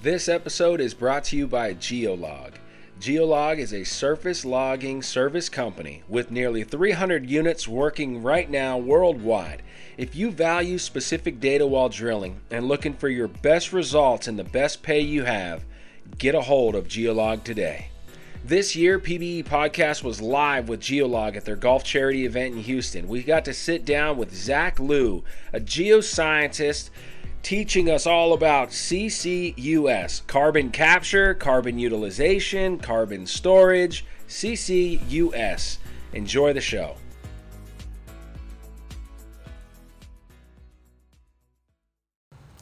This episode is brought to you by Geolog. Geolog is a surface logging service company with nearly 300 units working right now worldwide. If you value specific data while drilling and looking for your best results and the best pay you have, get a hold of Geolog today. This year, PBE Podcast was live with Geolog at their golf charity event in Houston. We got to sit down with Zach Liu, a geoscientist teaching us all about CCUS carbon capture, carbon utilization, carbon storage, CCUS. Enjoy the show.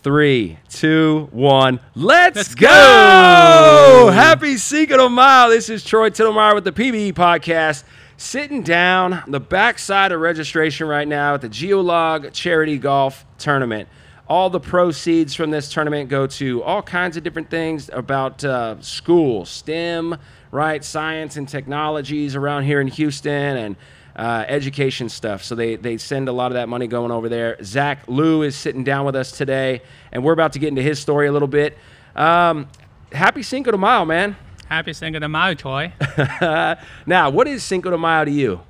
Three, two, one, let's, Let's go! go! Happy Cinco de Mayo. This is Troy Tittlemeyer with the PBE Podcast, sitting down on the backside of registration right now at the Geolog Charity Golf Tournament. All the proceeds from this tournament go to all kinds of different things about uh, school, STEM, right, science and technologies around here in Houston, and uh, education stuff. So they, they send a lot of that money going over there. Zach Liu is sitting down with us today, and we're about to get into his story a little bit. Um, happy Cinco de Mayo, man. Happy Cinco de Mayo, Troy. now, what is Cinco de Mayo to you?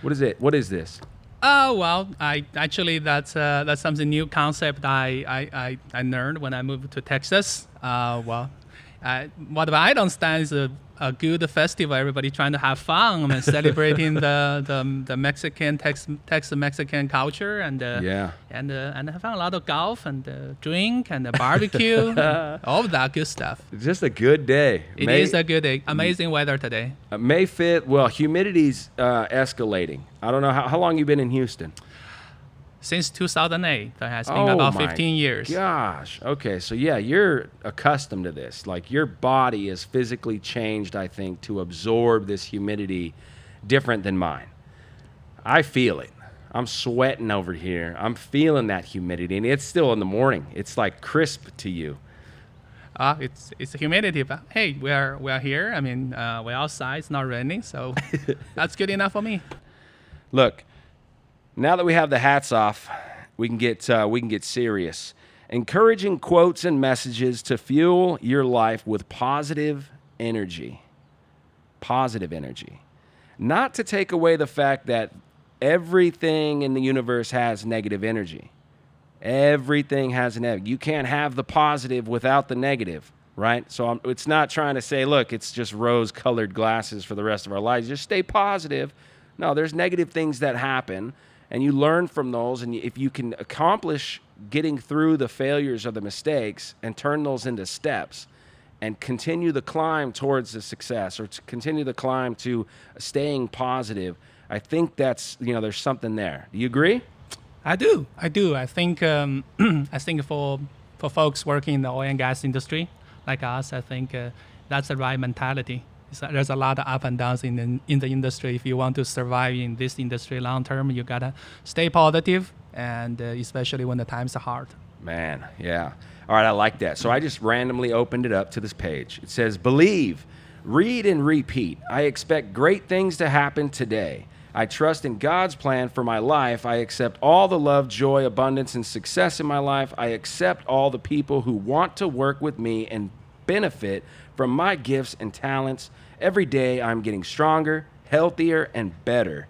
What is it? What is this? Oh well, I actually that's uh, that's something new concept I, I, I, I learned when I moved to Texas. Uh, well, what I don't understand is a, good festival. Everybody trying to have fun and celebrating the, the the Mexican Tex Tex Mexican culture and uh, Yeah. and uh, and have fun, a lot of golf and uh, drink and uh, barbecue, all of that good stuff. Just a good day. It May, is a good day. Amazing weather today. uh, May 5th. Well, humidity's uh, escalating. I don't know how, how long you've been in Houston. Since 2008, that has been Oh about 15 years. Gosh. Okay. So yeah, you're accustomed to this. Like your body is physically changed, I think, to absorb this humidity different than mine. I feel it. I'm sweating over here. I'm feeling that humidity, and it's still in the morning. It's like crisp to you. Uh, it's it's humidity, but hey, we are we are here. I mean, uh, we're outside. It's not raining, so that's good enough for me. Look, now that we have the hats off, we can get uh, we can get serious. Encouraging quotes and messages to fuel your life with positive energy. Positive energy. Not to take away the fact that everything in the universe has negative energy. Everything has an negative. You can't have the positive without the negative, right? So I'm, it's not trying to say, look, it's just rose colored glasses for the rest of our lives. Just stay positive. No, there's negative things that happen, and you learn from those. And if you can accomplish getting through the failures or the mistakes and turn those into steps and continue the climb towards the success or to continue the climb to staying positive, I think that's, you know, there's something there. Do you agree? I do, I do. I think um, I think for for folks working in the oil and gas industry like us, I think uh, that's the right mentality. It's, there's a lot of up and downs in the, in the industry. If you want to survive in this industry long term, you gotta stay positive, and uh, especially when the times are hard. Man, yeah. All right, I like that. So I just randomly opened it up to this page. It says, Believe, read, and repeat. I expect great things to happen today. I trust in God's plan for my life. I accept all the love, joy, abundance, and success in my life. I accept all the people who want to work with me and benefit from my gifts and talents. Every day I'm getting stronger, healthier, and better.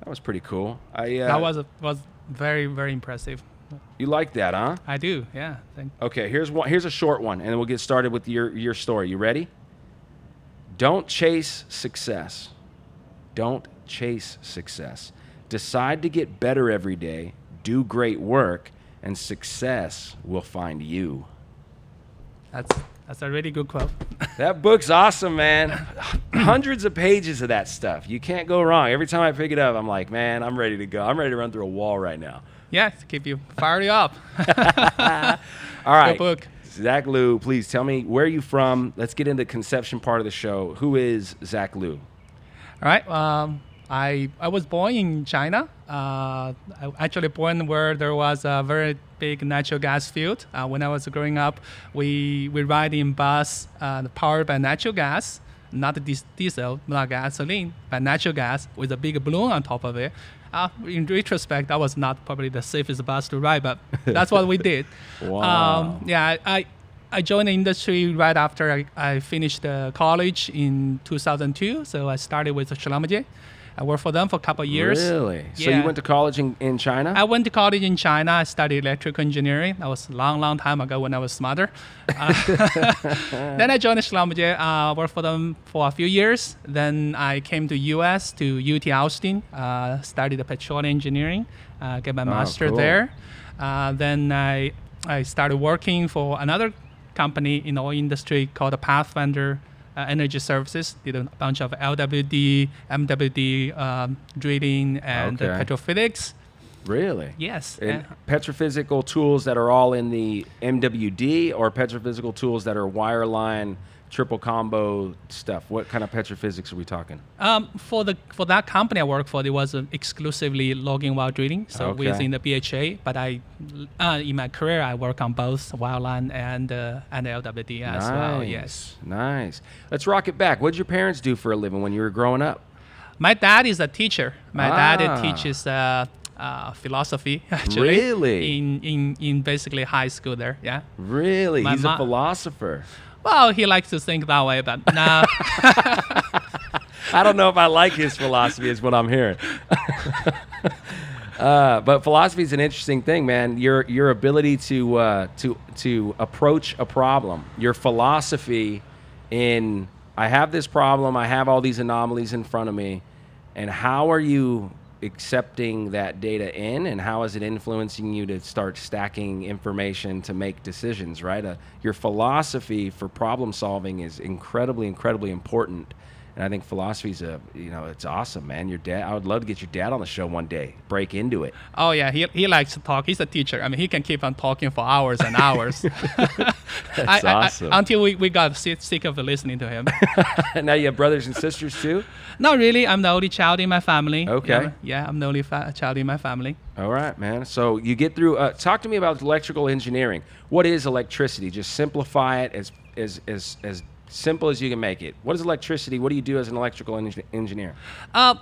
That was pretty cool. I, uh, that was a, was very very impressive. you like that, huh? I do, yeah. Thank, Okay, here's one. Here's a short one, and then we'll get started with your your story. You ready? Don't chase success. Don't chase success. Decide to get better every day. Do great work, and success will find you. that's that's a really good quote. That book's awesome, man. Hundreds of pages of that stuff. You can't go wrong. Every time I pick it up, I'm like, man, I'm ready to go. I'm ready to run through a wall right now. yeah, keep you fired up. All right. Good book. Zach Liu, please tell me where are you from? Let's get into the conception part of the show. Who is Zach Liu? All right. Um, I I was born in China. Uh, actually born where there was a very big natural gas field. Uh, when I was growing up, we we ride in bus uh, powered by natural gas, not diesel, not gasoline, but natural gas with a big balloon on top of it. Uh, in retrospect, that was not probably the safest bus to ride, but that's what we did. Wow. Um, yeah, I, I joined the industry right after I, I finished uh, college in 2002. So I started with Schlumberger. I worked for them for a couple of years. Really? Yeah. So you went to college in, in China? I went to college in China. I studied electrical engineering. That was a long, long time ago when I was smarter. Uh, then I joined Schlumberger, uh, worked for them for a few years. Then I came to US to UT Austin, uh, studied petroleum engineering, uh, get my master cool. there. Uh, then I, I started working for another company in the oil industry called the Pathfinder uh, Energy Services. Did a bunch of LWD, MWD um, drilling and Okay. petrophysics. really? Yes. And petrophysical tools that are all in the MWD or petrophysical tools that are wireline, triple combo stuff? What kind of petrophysics are we talking? um, for the for that company I work for, it was uh, exclusively logging while drilling, so Okay. within the BHA. But I, uh, in my career, I work on both wireline and uh, and LWD as well. Yes. Nice. Let's rock it back. What did your parents do for a living when you were growing up? My dad is a teacher. My dad Ah. uh, teaches uh, uh, philosophy actually. Really? In, in in basically high school there. Yeah. Really? My He's a philosopher. Well, he likes to think that way, but no. I don't know if I like his philosophy, is what I'm hearing. uh, but philosophy is an interesting thing, man. Your your ability to uh, to to approach a problem, your philosophy in I have this problem, I have all these anomalies in front of me, and how are you accepting that data in, and how is it influencing you to start stacking information to make decisions? Right, uh, your philosophy for problem solving is incredibly, incredibly important. And I think philosophy's a, you know, it's awesome, man. Your dad, I would love to get your dad on the show one day. Break into it. Oh yeah, he, he likes to talk. He's a teacher. I mean, he can keep on talking for hours and hours. That's I- I- I- awesome. until we, we got sick, sick of listening to him. now you have brothers and sisters too. Not really. I'm the only child in my family. Okay. Yeah, yeah, I'm the only fa- child in my family. All right, man. So you get through. Uh, talk to me about electrical engineering. What is electricity? Just simplify it as as as as simple as you can make it. What is electricity? What do you do as an electrical engi- engineer? Uh,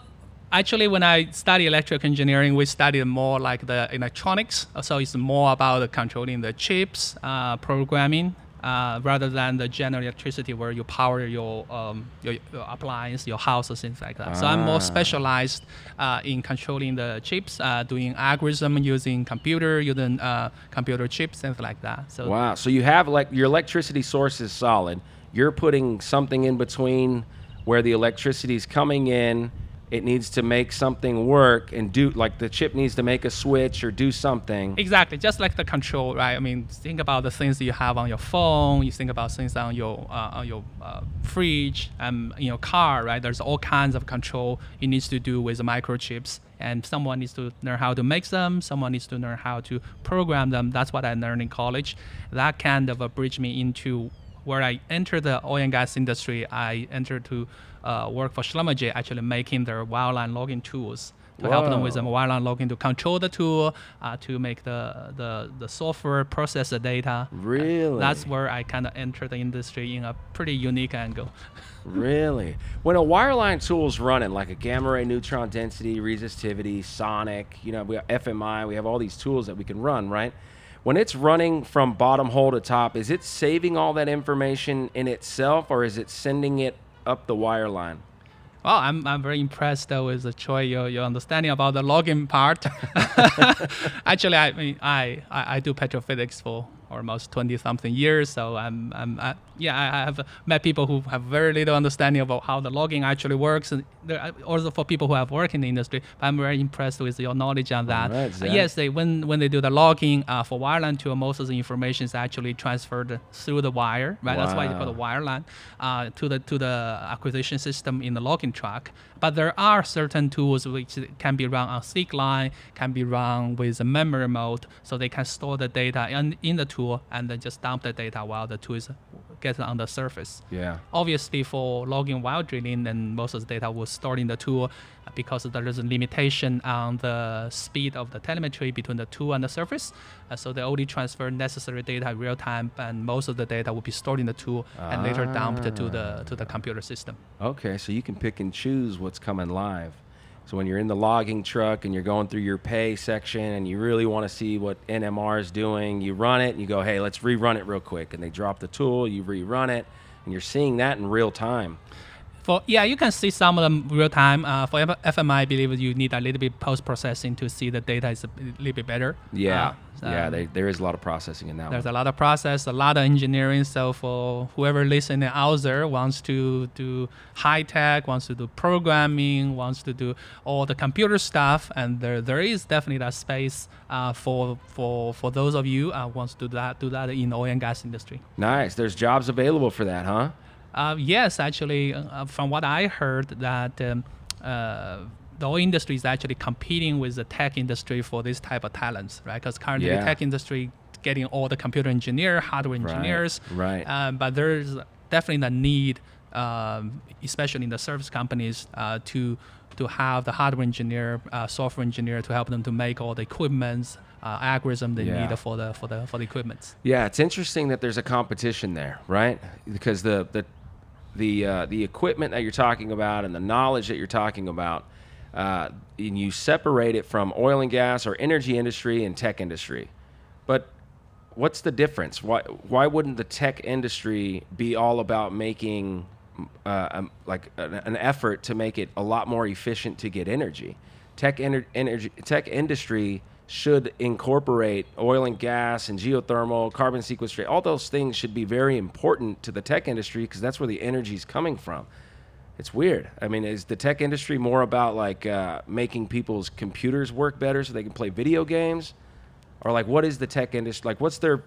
actually, when I study electrical engineering, we study more like the electronics. So it's more about controlling the chips, uh, programming, uh, rather than the general electricity where you power your, um, your, your appliance, your house, or things like that. So I'm Ah. more specialized uh, in controlling the chips, uh, doing algorithm using computer, using uh, computer chips, things like that. So Wow. So you have like your electricity source is solid. You're putting something in between where the electricity is coming in. It needs to make something work and do like the chip needs to make a switch or do something. Exactly, just like the control, right? I mean, think about the things that you have on your phone. You think about things on your uh, on your uh, fridge and in your car, right? There's all kinds of control you need to do with the microchips, and someone needs to learn how to make them. Someone needs to learn how to program them. That's what I learned in college. That kind of uh, bridged me into where I entered the oil and gas industry. I entered to uh, work for Schlumberger, actually making their wireline logging tools to help them with the wireline logging to control the tool, uh, to make the, the, the software process the data. Really? That's where I kind of entered the industry in a pretty unique angle. Really? When a wireline tool is running, like a gamma ray neutron density, resistivity, sonic, you know, we have FMI, we have all these tools that we can run, right? When it's running from bottom hole to top, is it saving all that information in itself or is it sending it up the wireline? Well, I'm, I'm very impressed uh, with the Troy, your, your understanding about the logging part. Actually, I mean, I, I, I do petrophysics for almost 20 something years. So I'm, I'm yeah, I have met people who have very little understanding about how the logging actually works. And also for people who have worked in the industry, but I'm very impressed with your knowledge on that. right, Uh, yes, they, when, when they do the logging uh, for wireline tool, most of the information is actually transferred through the wire, right? That's why you call it wireline uh, to the to the acquisition system in the logging truck. But there are certain tools which can be run on slickline, can be run with a memory mode, so they can store the data in, in the tool and then just dump the data while the tool is getting on the surface. Yeah. Obviously, for logging while drilling, then most of the data was stored in the tool uh, because there is a limitation on the speed of the telemetry between the tool and the surface. Uh, so they only transfer necessary data in real time, and most of the data will be stored in the tool and later dumped to the to the computer system. Okay, so you can pick and choose what's coming live. So when you're in the logging truck and you're going through your pay section and you really want to see what NMR is doing, you run it and you go, hey, let's rerun it real quick. And they drop the tool, you rerun it, and you're seeing that in real time. For yeah, you can see some of them real time. Uh, for FMI, I believe you need a little bit post processing to see the data is a little bit better. Yeah, Uh, so yeah, they, there is a lot of processing in that There's one. a lot of process, a lot of engineering. So for whoever listening out there wants to do high tech, wants to do programming, wants to do all the computer stuff, and there there is definitely that space uh, for for for those of you uh, wants to do that do that in the oil and gas industry. Nice. There's jobs available for that, huh? Uh, yes, actually, uh, from what I heard, that um, uh, the oil industry is actually competing with the tech industry for this type of talents, right? Because currently Yeah. the tech industry getting all the computer engineer, hardware engineers, right. Um, but there's definitely a need, um, especially in the service companies, uh, to to have the hardware engineer, uh, software engineer to help them to make all the equipments, uh, algorithm they Yeah. need for the for the for the equipments. Yeah, it's interesting that there's a competition there, right? Because the the the uh, the equipment that you're talking about and the knowledge that you're talking about, uh, and you separate it from oil and gas or energy industry and tech industry. But what's the difference? Why why wouldn't the tech industry be all about making uh, um, like an, an effort to make it a lot more efficient to get energy? Tech ener- energy tech industry should incorporate oil and gas and geothermal, carbon sequestration. All those things should be very important to the tech industry because that's where the energy is coming from. It's weird. I mean, is the tech industry more about like uh, making people's computers work better so they can play video games, or like what is the tech industry like? What's their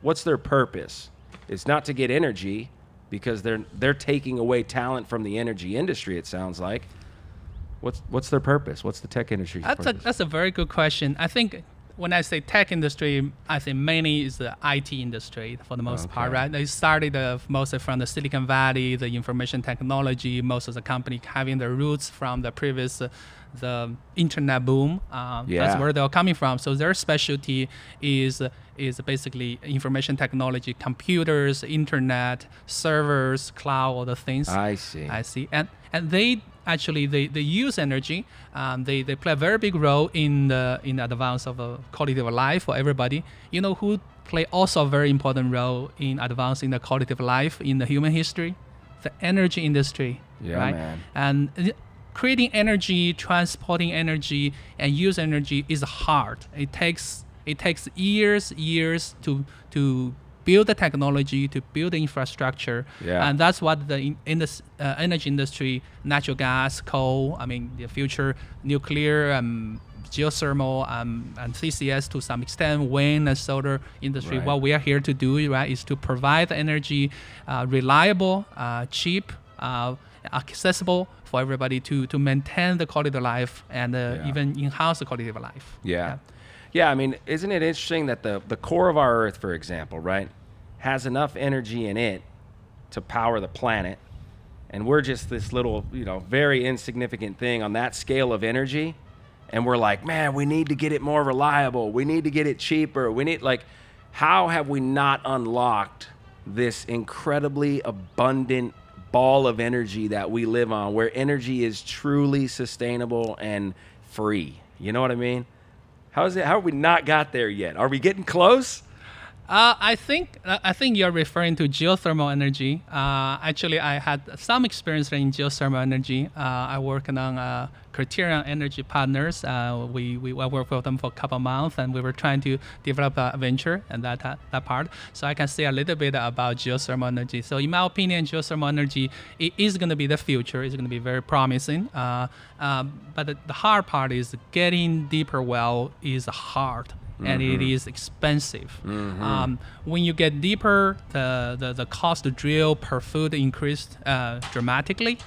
what's their purpose? It's not to get energy because they're they're taking away talent from the energy industry. It sounds like. What's what's their purpose? What's the tech industry? That's a that's a very good question. I think when I say tech industry, I think mainly is the IT industry for the most part, right? They started uh, mostly from the Silicon Valley, the information technology. Most of the company having their roots from the previous. Uh, the internet boom, um, Yeah. that's where they're coming from. So their specialty is is basically information technology, computers, internet, servers, cloud, all the things. I see. I see. And and they actually they, they use energy. Um, they, they play a very big role in the in the advance of a quality of life for everybody. You know who play also a very important role in advancing the quality of life in the human history? The energy industry. Yeah, right? man. And creating energy, transporting energy, and use energy is hard. It takes it takes years, years to to build the technology, to build the infrastructure, Yeah. and that's what the in, uh, energy industry, natural gas, coal, I mean the future nuclear, um, geothermal, um, and CCS to some extent, wind and solar industry. Right. What we are here to do, right, is to provide the energy uh, reliable, uh, cheap, uh, accessible for everybody to to maintain the quality of life and uh, Yeah. even enhance the quality of life. Yeah. Yeah, I mean, isn't it interesting that the, the core of our Earth, for example, right, has enough energy in it to power the planet, and we're just this little, you know, very insignificant thing on that scale of energy, and we're like, man, we need to get it more reliable. We need to get it cheaper. We need, like, how have we not unlocked this incredibly abundant ball of energy that we live on, where energy is truly sustainable and free? You know what I mean? How is it? How have we not got there yet? Are we getting close? Uh, I think uh, I think you're referring to geothermal energy. Uh, actually, I had some experience in geothermal energy. Uh, I worked on uh, Criterion Energy Partners. Uh, we, we I worked with them for a couple months, and we were trying to develop a venture and that, that part. So I can say a little bit about geothermal energy. So in my opinion, geothermal energy it is going to be the future. It's going to be very promising. Um, but the hard part is getting deeper well is hard and it is expensive. Um, when you get deeper, the, the, the cost to drill per foot increased uh, dramatically.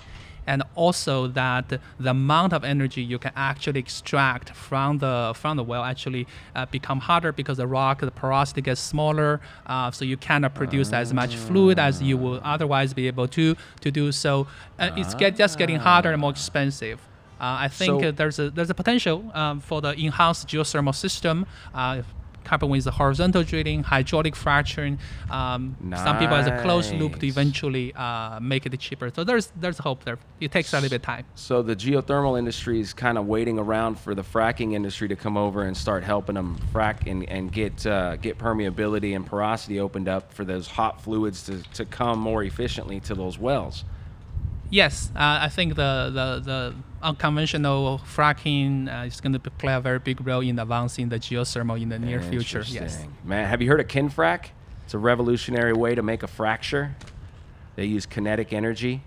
And also that the amount of energy you can actually extract from the from the well actually uh, become harder because the rock, the porosity gets smaller, uh, so you cannot produce as much fluid as you would otherwise be able to to do. So uh, it's get, just getting harder and more expensive. Uh, I think So- uh, there's a there's a potential um, for the enhanced geothermal system. Uh, couple with the horizontal drilling, hydraulic fracturing. Um, Some people has a closed loop to eventually uh, make it cheaper. So there's there's hope there. It takes a little bit of time. So the geothermal industry is kind of waiting around for the fracking industry to come over and start helping them frack and, and get uh, get permeability and porosity opened up for those hot fluids to, to come more efficiently to those wells. Yes, uh, I think the, the, the unconventional fracking uh, is going to play a very big role in advancing the geothermal in the near future. Yes. Man, have you heard of KinFrac? It's a revolutionary way to make a fracture. They use kinetic energy.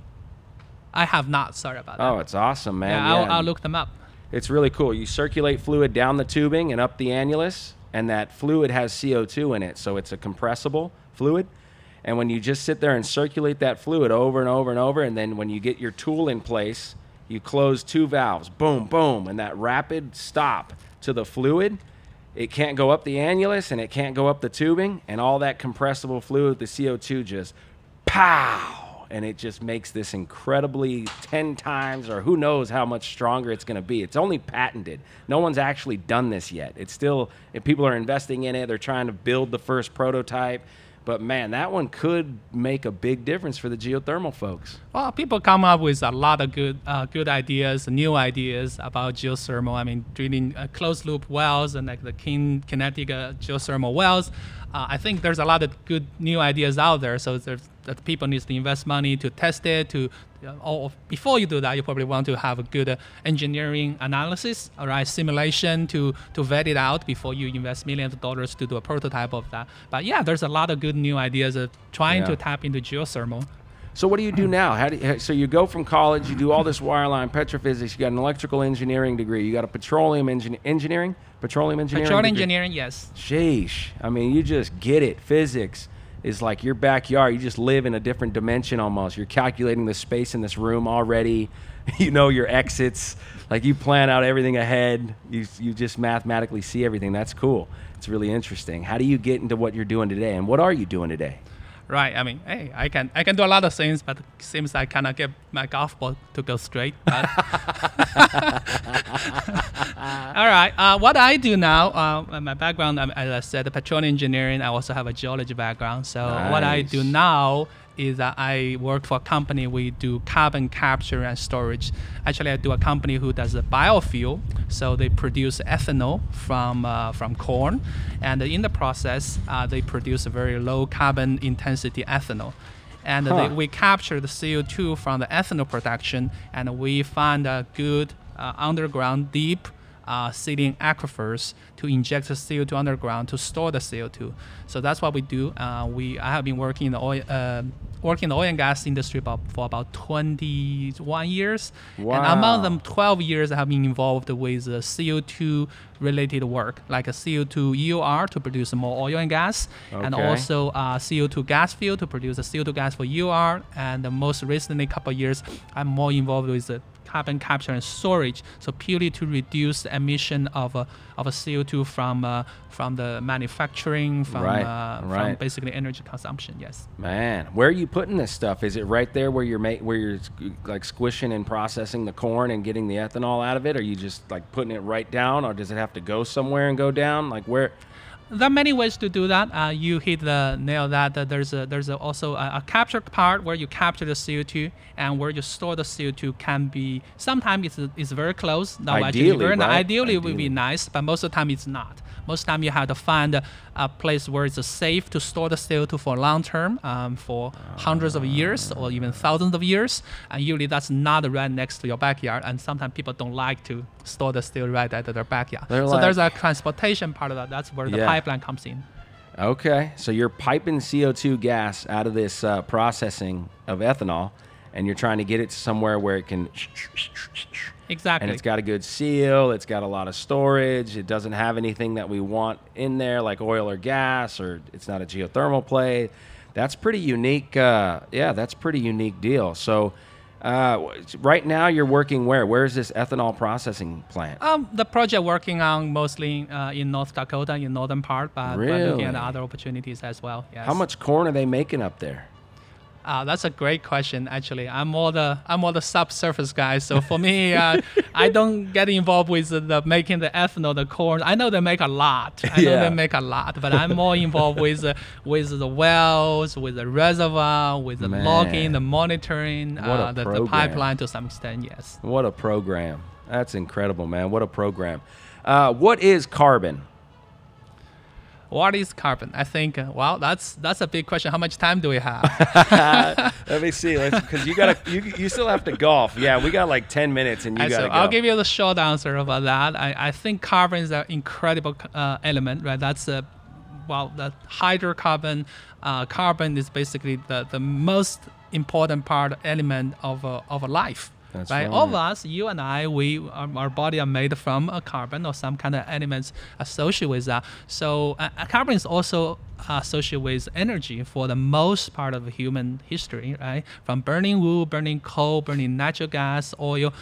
I have not. Sorry about that. Oh, it's awesome, man. yeah, I'll, I'll look them up. It's really cool. You circulate fluid down the tubing and up the annulus, and that fluid has CO2 in it, so it's a compressible fluid. And when you just sit there and circulate that fluid over and over and over, and then when you get your tool in place, you close two valves, boom, boom, and that rapid stop to the fluid, it can't go up the annulus and it can't go up the tubing, and all that compressible fluid, the CO2 just pow, and it just makes this incredibly 10 times or who knows how much stronger it's going to be. It's only patented. No one's actually done this yet. It's still, people are investing in it, they're trying to build the first prototype. But man, that one could make a big difference for the geothermal folks. Well, people come up with a lot of good, uh, good ideas, new ideas about geothermal. I mean, drilling uh, closed loop wells and like the kin- kinetic uh, geothermal wells. Uh, I think there's a lot of good new ideas out there. So there's, that people need to invest money to test it. To or before you do that, you probably want to have a good uh, engineering analysis, all right, simulation to to vet it out before you invest millions of dollars to do a prototype of that. But yeah, there's a lot of good new ideas of trying Yeah. to tap into geothermal. So what do you do now? How do you, so you go from college, you do all this wireline petrophysics, you got an electrical engineering degree, you got a petroleum engin- engineering, petroleum engineering. Petroleum degree? engineering, yes. Sheesh. I mean, you just get it. Physics is like your backyard. You just live in a different dimension almost. You're calculating the space in this room already. You know your exits. Like you plan out everything ahead. You, you just mathematically see everything. That's cool. It's really interesting. How do you get into what you're doing today? And what are you doing today? Right. I mean, hey, I can I can do a lot of things, but it seems I cannot get my golf ball to go straight. All right. Uh, what I do now, uh, my background, um, as I said, petroleum engineering. I also have a geology background. So what I do now is that I work for a company. We do carbon capture and storage. Actually, I do a company who does a biofuel. So they produce ethanol from uh, from corn, and in the process, uh, they produce a very low carbon intensity ethanol. And Huh. they, we capture the CO2 from the ethanol production, and we find a good underground deep uh, saline aquifers to inject the CO2 underground to store the CO2. So that's what we do. Uh, we I have been working in the oil. Uh, Working in the oil and gas industry about, for about 21 years, and among them, 12 years I have been involved with uh, CO2 related work, like a CO2 EOR to produce more oil and gas, and also uh, CO2 gas field to produce a CO2 gas for EOR. And the most recently, couple of years, I'm more involved with the carbon capture and storage, so purely to reduce the emission of a of a CO2 from uh, from the manufacturing, from Right, uh, from basically energy consumption. Yes. Man, where are you putting this stuff? Is it right there where you're ma- where you're like squishing and processing the corn and getting the ethanol out of it? Are you just like putting it right down, or does it have to go somewhere and go down? Like where? There are many ways to do that. Uh, you hit the nail that that there's a there's a also a, a capture part where you capture the CO2 and where you store the CO2 can be sometimes it's, it's very close. Ideally, right? ideally it would be nice, but most of the time it's not. Most of the time you have to find a, a place where it's safe to store the CO2 for long term, um, for hundreds of years or even thousands of years. And usually that's not right next to your backyard. And sometimes people don't like to store the CO2 right at their backyard. They're so there's a transportation part of that. That's where the Yeah. pipeline comes in. Okay, so you're piping CO2 gas out of this uh, processing of ethanol, and you're trying to get it somewhere where it can. Exactly. And it's got a good seal. It's got a lot of storage. It doesn't have anything that we want in there, like oil or gas, or it's not a geothermal play. That's pretty unique. Uh, yeah, that's pretty unique deal. So, uh, right now you're working where? Where's this ethanol processing plant? um, the project working on mostly uh, in North Dakota, in northern part, but, but looking at other opportunities as well. Yes. How much corn are they making up there? Uh, that's a great question. Actually, I'm more the I'm more the subsurface guy. So for me, uh, I don't get involved with the, the making the ethanol, the corn. I know they make a lot. I know Yeah. they make a lot, but I'm more involved with the, with the wells, with the reservoir, with the Man. logging, the monitoring, uh, the, the pipeline to some extent. Yes. What a program. That's incredible, man. What a program. Uh, what is carbon? What is carbon? I think. Uh, well, that's that's a big question. How much time do we have? Let me see, because you gotta, you, you still have to golf. Yeah, we got like ten minutes, and you Uh, gotta so go. I'll give you the short answer about that. I, I think carbon is an incredible uh, element, right? That's a well, the hydrocarbon. Uh, carbon is basically the, the most important part element of a, of a life. That's right? All of us, you and I, we our, our body are made from a carbon or some kind of elements associated with that. So uh, carbon is also associated with energy for the most part of human history, right? From burning wood, burning coal, burning natural gas, oil.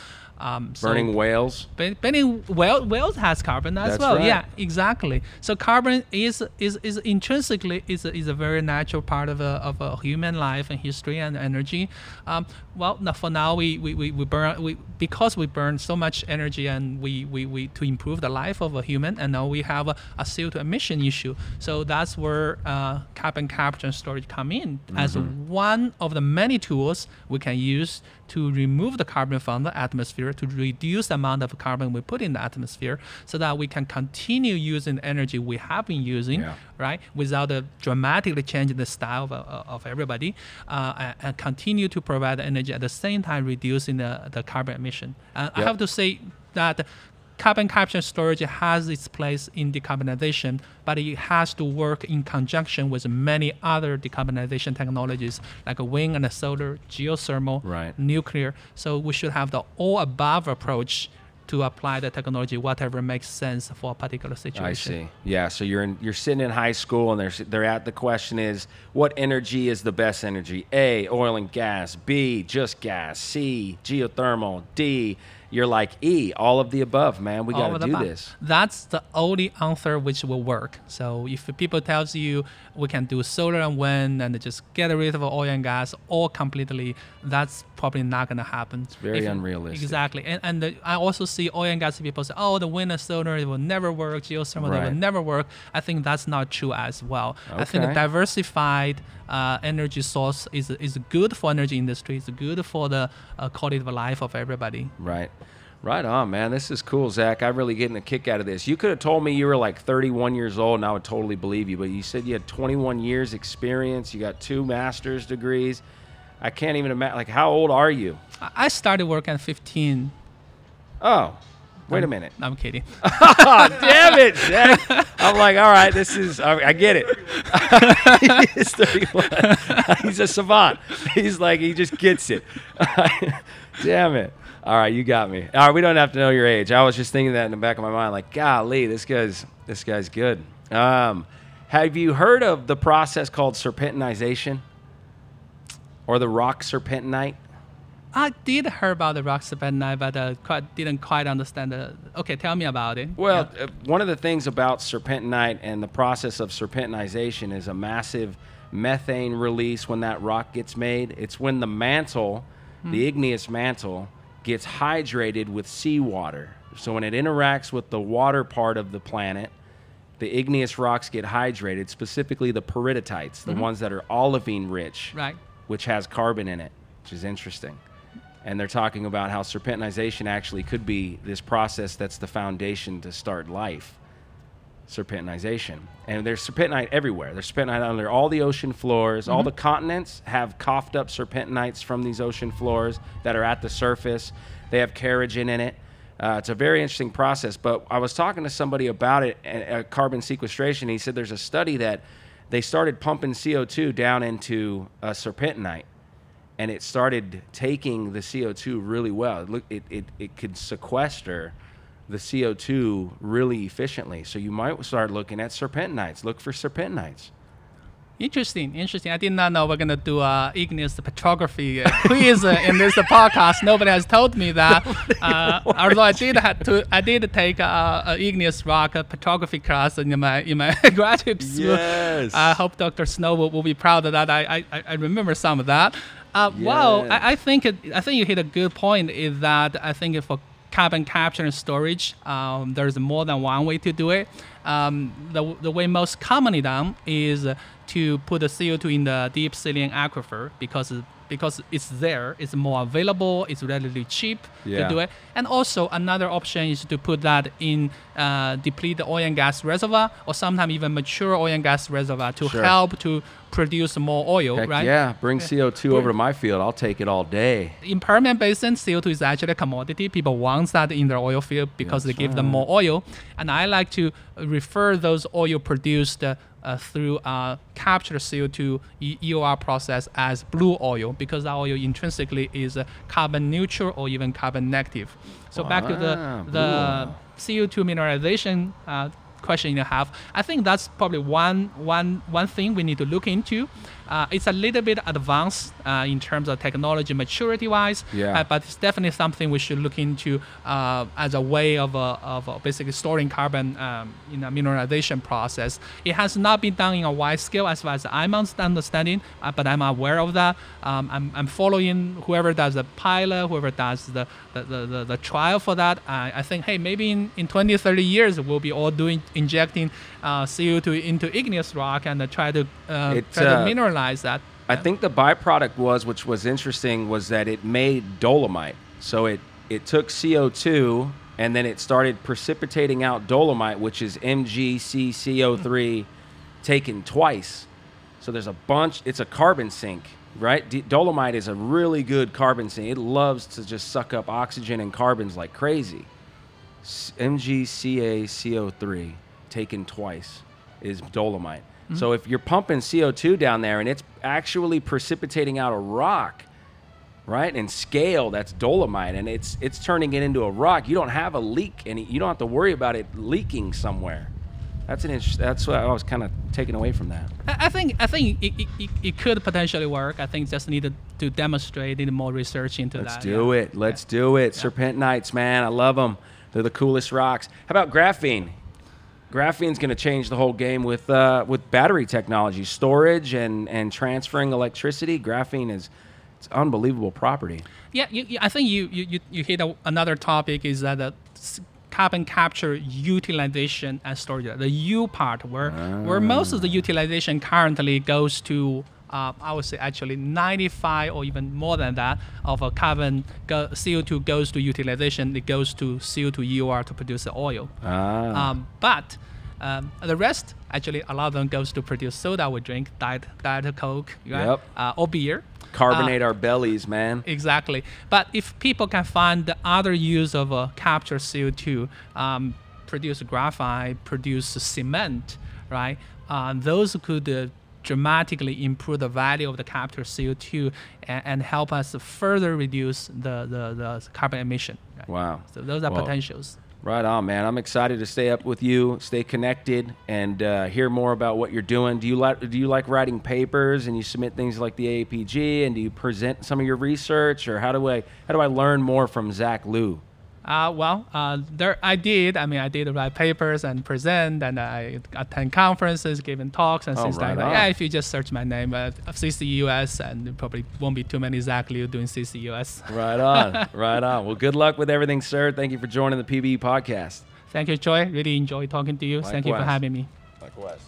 Um, so Burning whales. Burning whale, whales has carbon as That's well. right. Yeah, exactly. So carbon is is, is intrinsically is a, is a very natural part of a, of a human life and history and energy. Um, well, now for now we, we, we, we burn we because we burn so much energy and we, we, we to improve the life of a human and now we have a, a CO2 emission issue. So that's where uh, carbon capture and storage come in as Mm-hmm. one of the many tools we can use to remove the carbon from the atmosphere to reduce the amount of carbon we put in the atmosphere so that we can continue using the energy we have been using Yeah. right without uh, dramatically changing the style of, uh, of everybody uh, and, and continue to provide energy at the same time reducing the, the carbon emission uh, i have to say that carbon capture storage has its place in decarbonization, but it has to work in conjunction with many other decarbonization technologies like wind and solar, geothermal, Right. nuclear. So we should have the all above approach to apply the technology whatever makes sense for a particular situation. I see. Yeah. So you're in, you're sitting in high school, and they're they're at the question is what energy is the best energy? A. Oil and gas. B. Just gas. C. Geothermal. D. You're like E. All of the above, man. We got to do above. this. That's the only answer which will work. So if people tells you we can do solar and wind and just get rid of oil and gas all completely, that's probably not gonna happen. It's very unrealistic. Exactly, and and the, I also see oil and gas people say, oh, the wind and solar it will never work, geothermal Right. will never work. I think that's not true as well. I think Okay. a diversified uh, energy source is is good for energy industry. It's good for the uh, quality of life of everybody. Right. Right on, man. This is cool, Zach. I'm really getting a kick out of this. You could have told me you were like 31 years old, and I would totally believe you. But you said you had 21 years experience. You got two master's degrees. I can't even imagine. Like, how old are you? I started work at 15. Oh, wait a minute. I'm kidding. Oh, damn it, Zach. I'm like, all right, this is, I, I get it. He's 31. He's a savant. He's like, he just gets it. damn it. All right, you got me. All right, we don't have to know your age. I was just thinking that in the back of my mind, like, golly, this guy's, this guy's good. Um, have you heard of the process called serpentinization or the rock serpentinite? I did hear about the rock serpentinite, but uh, quite, didn't quite understand. The, okay, tell me about it. Well, uh, one of the things about serpentinite and the process of serpentinization is a massive methane release when that rock gets made. It's when the mantle, the igneous mantle, gets hydrated with seawater. So when it interacts with the water part of the planet, the igneous rocks get hydrated, specifically the peridotite, the mm-hmm. ones that are olivine rich right. which has carbon in it, which is interesting. And they're talking about how serpentinization actually could be this process that's the foundation to start life. Serpentinization. And there's serpentinite everywhere. There's serpentinite under all the ocean floors. All the continents have coughed up serpentinites from these ocean floors that are at the surface. They have kerogen in it. Uh, it's a very interesting process. But I was talking to somebody about it, uh, carbon sequestration. He said there's a study that they started pumping CO2 down into a serpentinite and it started taking the CO2 really well. It, look, it, it, it could sequester the CO2 really efficiently. So you might start looking at serpentinites. Look for serpentinites. Interesting, interesting. I did not know we're gonna do a igneous petrography uh, quiz uh, in this uh, podcast. Nobody has told me that. Uh, although I did have to, I did take a, a igneous rock uh, petrography class in my in my graduate school. Yes. I hope Dr. Snow will, will be proud of that. I I, I remember some of that. Uh, Well, I, I think it, I think you hit a good point. Is that I think for carbon capture and storage, um, there's more than one way to do it. Um, the, the way most commonly done is to put the CO2 in the deep saline aquifer because because it's there, it's more available, it's relatively cheap Yeah. to do it. And also another option is to put that in uh, deplete the oil and gas reservoir or sometimes even mature oil and gas reservoir to Sure. help to produce more oil, Heck right? yeah, bring CO2 over to my field. I'll take it all day. in Permian Basin, CO2 is actually a commodity. People want that in their oil field because they That's give them more oil. And I like to refer those oil produced uh, through uh, captured CO2 E- EOR process as blue oil because that oil intrinsically is uh, carbon neutral or even carbon negative. So back to Ah, the blue the. CO2 mineralization uh, question you have, I think that's probably one one one thing we need to look into. Uh, it's a little bit advanced uh, in terms of technology maturity wise, Yeah. uh, but it's definitely something we should look into uh, as a way of, uh, of uh, basically storing carbon um, in a mineralization process. It has not been done in a wide scale as far as I'm understanding, uh, but I'm aware of that. Um, I'm, I'm following whoever does the pilot, whoever does the, the, the, the, the trial for that. I I think, hey, maybe in, in 20, 30 years, we'll be all doing injecting uh, CO2 into igneous rock and uh, try to, uh, try to uh, that. I think the byproduct was, which was interesting, was that it made dolomite. So it it took CO2 and then it started precipitating out dolomite, which is MgCCO3 taken twice. So there's a bunch. It's a carbon sink, right? D- dolomite is a really good carbon sink. It loves to just suck up oxygen and carbons like crazy. S- MgCaCO3 taken twice is dolomite. Mm-hmm. So if you're pumping CO2 down there and it's actually precipitating out a rock, right? And scale that's dolomite and it's it's turning it into a rock. You don't have a leak and you don't have to worry about it leaking somewhere. That's an interest. That's what I was kind of taken away from that. I I think I think it, it, it, could potentially work. I think just needed to demonstrate, need more research into that. Let's that. do yeah. it. Let's do it. Serpentinites, man. I love them. They're the coolest rocks. How about graphene? Graphene's going to change the whole game with uh, with battery technology, storage, and and transferring electricity. Graphene is it's unbelievable property. Yeah, you, you- I think you you, you, you hit a, another topic is that the carbon capture utilization and storage, the U part, where where most of the utilization currently goes to. Uh, I would say actually 95 or even more than that of a carbon go, CO2 goes to utilization. It goes to CO2 EOR to produce the oil. Ah, Um, but um, the rest, actually, a lot of them goes to produce soda we drink, diet, diet Coke, right? Yep. uh, or beer. carbonate Uh, our bellies, man. Exactly. But if people can find the other use of uh, capture CO2, um, produce graphite, produce cement, right? Uh, those could uh, dramatically improve the value of the captured CO2 and, and help us further reduce the, the, the carbon emission. right? Wow. So those are Well, potentials. Right on, man. I'm excited to stay up with you, stay connected, and uh, hear more about what you're doing. Do you like Do you like writing papers and you submit things like the AAPG and do you present some of your research, or how do I how do I learn more from Zach Liu? Uh, well, uh, there I did. I mean, I did write papers and present, and I attend conferences, giving talks, and Oh, things right like that. Yeah, if you just search my name, uh, CCUS, and there probably won't be too many Zach Liu doing CCUS. Right on, right on. Well, good luck with everything, sir. Thank you for joining the PBE podcast. Thank you, Troy. Really enjoyed talking to you. Thank you for having me. Likewise.